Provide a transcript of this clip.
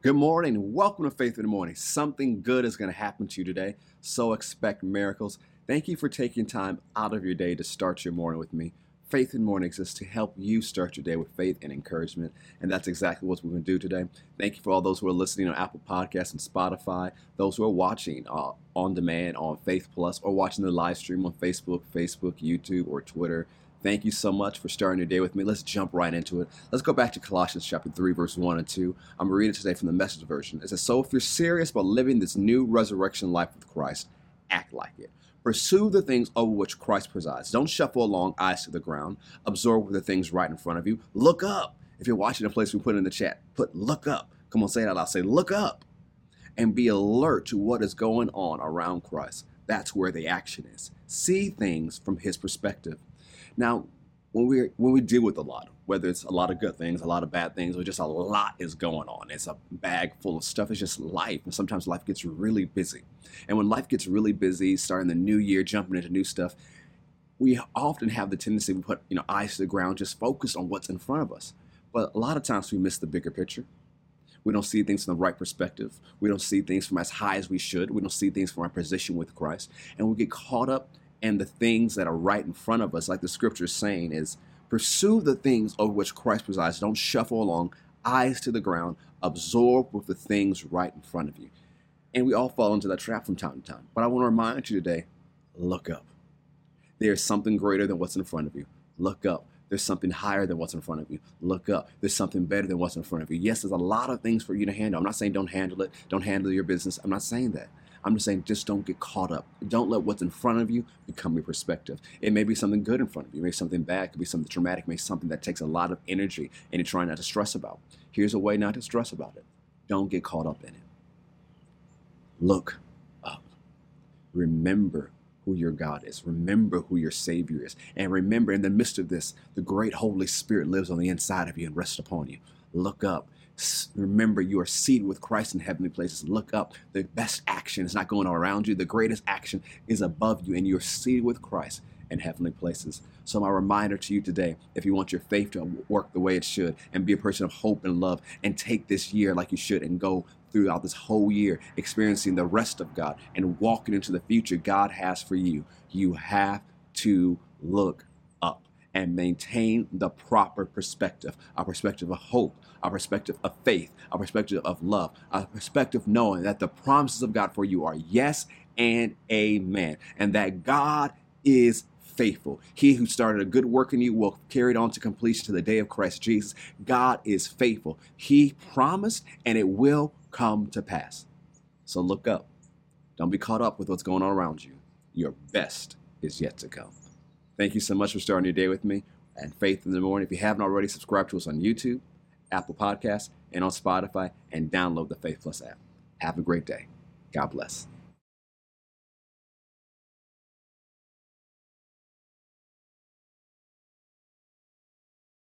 Good morning. Welcome to Faith in the Morning. Something good is going to happen to you today, so expect miracles. Thank you for taking time out of your day to start your morning with me. Faith in the Morning exists to help you start your day with faith and encouragement, and that's exactly what we're going to do today. Thank you for all those who are listening on Apple Podcasts and Spotify, those who are watching uh, on demand on Faith Plus, or watching the live stream on Facebook, Facebook, YouTube, or Twitter. Thank you so much for starting your day with me. Let's jump right into it. Let's go back to Colossians chapter 3, verse 1 and 2. I'm reading today from the message version. It says, So if you're serious about living this new resurrection life with Christ, act like it. Pursue the things over which Christ presides. Don't shuffle along, eyes to the ground. Absorb the things right in front of you. Look up. If you're watching a place we put in the chat, put look up. Come on, say it out loud. Say look up. And be alert to what is going on around Christ. That's where the action is. See things from his perspective. Now, when we when we deal with a lot, whether it's a lot of good things, a lot of bad things, or just a lot is going on, it's a bag full of stuff. It's just life, and sometimes life gets really busy. And when life gets really busy, starting the new year, jumping into new stuff, we often have the tendency to put you know eyes to the ground, just focus on what's in front of us. But a lot of times we miss the bigger picture. We don't see things from the right perspective. We don't see things from as high as we should. We don't see things from our position with Christ, and we get caught up and the things that are right in front of us, like the scripture is saying, is pursue the things over which Christ presides. Don't shuffle along, eyes to the ground, absorb with the things right in front of you. And we all fall into that trap from time to time. But I want to remind you today look up. There's something greater than what's in front of you. Look up. There's something higher than what's in front of you. Look up. There's something better than what's in front of you. Yes, there's a lot of things for you to handle. I'm not saying don't handle it, don't handle your business. I'm not saying that. I'm just saying, just don't get caught up. Don't let what's in front of you become your perspective. It may be something good in front of you, maybe something bad, it could be something traumatic, maybe something that takes a lot of energy and you're trying not to stress about. Here's a way not to stress about it. Don't get caught up in it. Look up. Remember who your God is. Remember who your Savior is. And remember, in the midst of this, the great Holy Spirit lives on the inside of you and rests upon you. Look up remember you are seated with Christ in heavenly places. Look up. The best action is not going around you. The greatest action is above you, and you're seated with Christ in heavenly places. So, my reminder to you today if you want your faith to work the way it should and be a person of hope and love, and take this year like you should and go throughout this whole year experiencing the rest of God and walking into the future God has for you, you have to look and maintain the proper perspective a perspective of hope, a perspective of faith, a perspective of love, a perspective knowing that the promises of God for you are yes and amen, and that God is faithful. He who started a good work in you will carry it on to completion to the day of Christ Jesus. God is faithful. He promised, and it will come to pass. So look up. Don't be caught up with what's going on around you. Your best is yet to come. Thank you so much for starting your day with me and Faith in the Morning. If you haven't already, subscribe to us on YouTube, Apple Podcasts, and on Spotify, and download the Faith Plus app. Have a great day. God bless.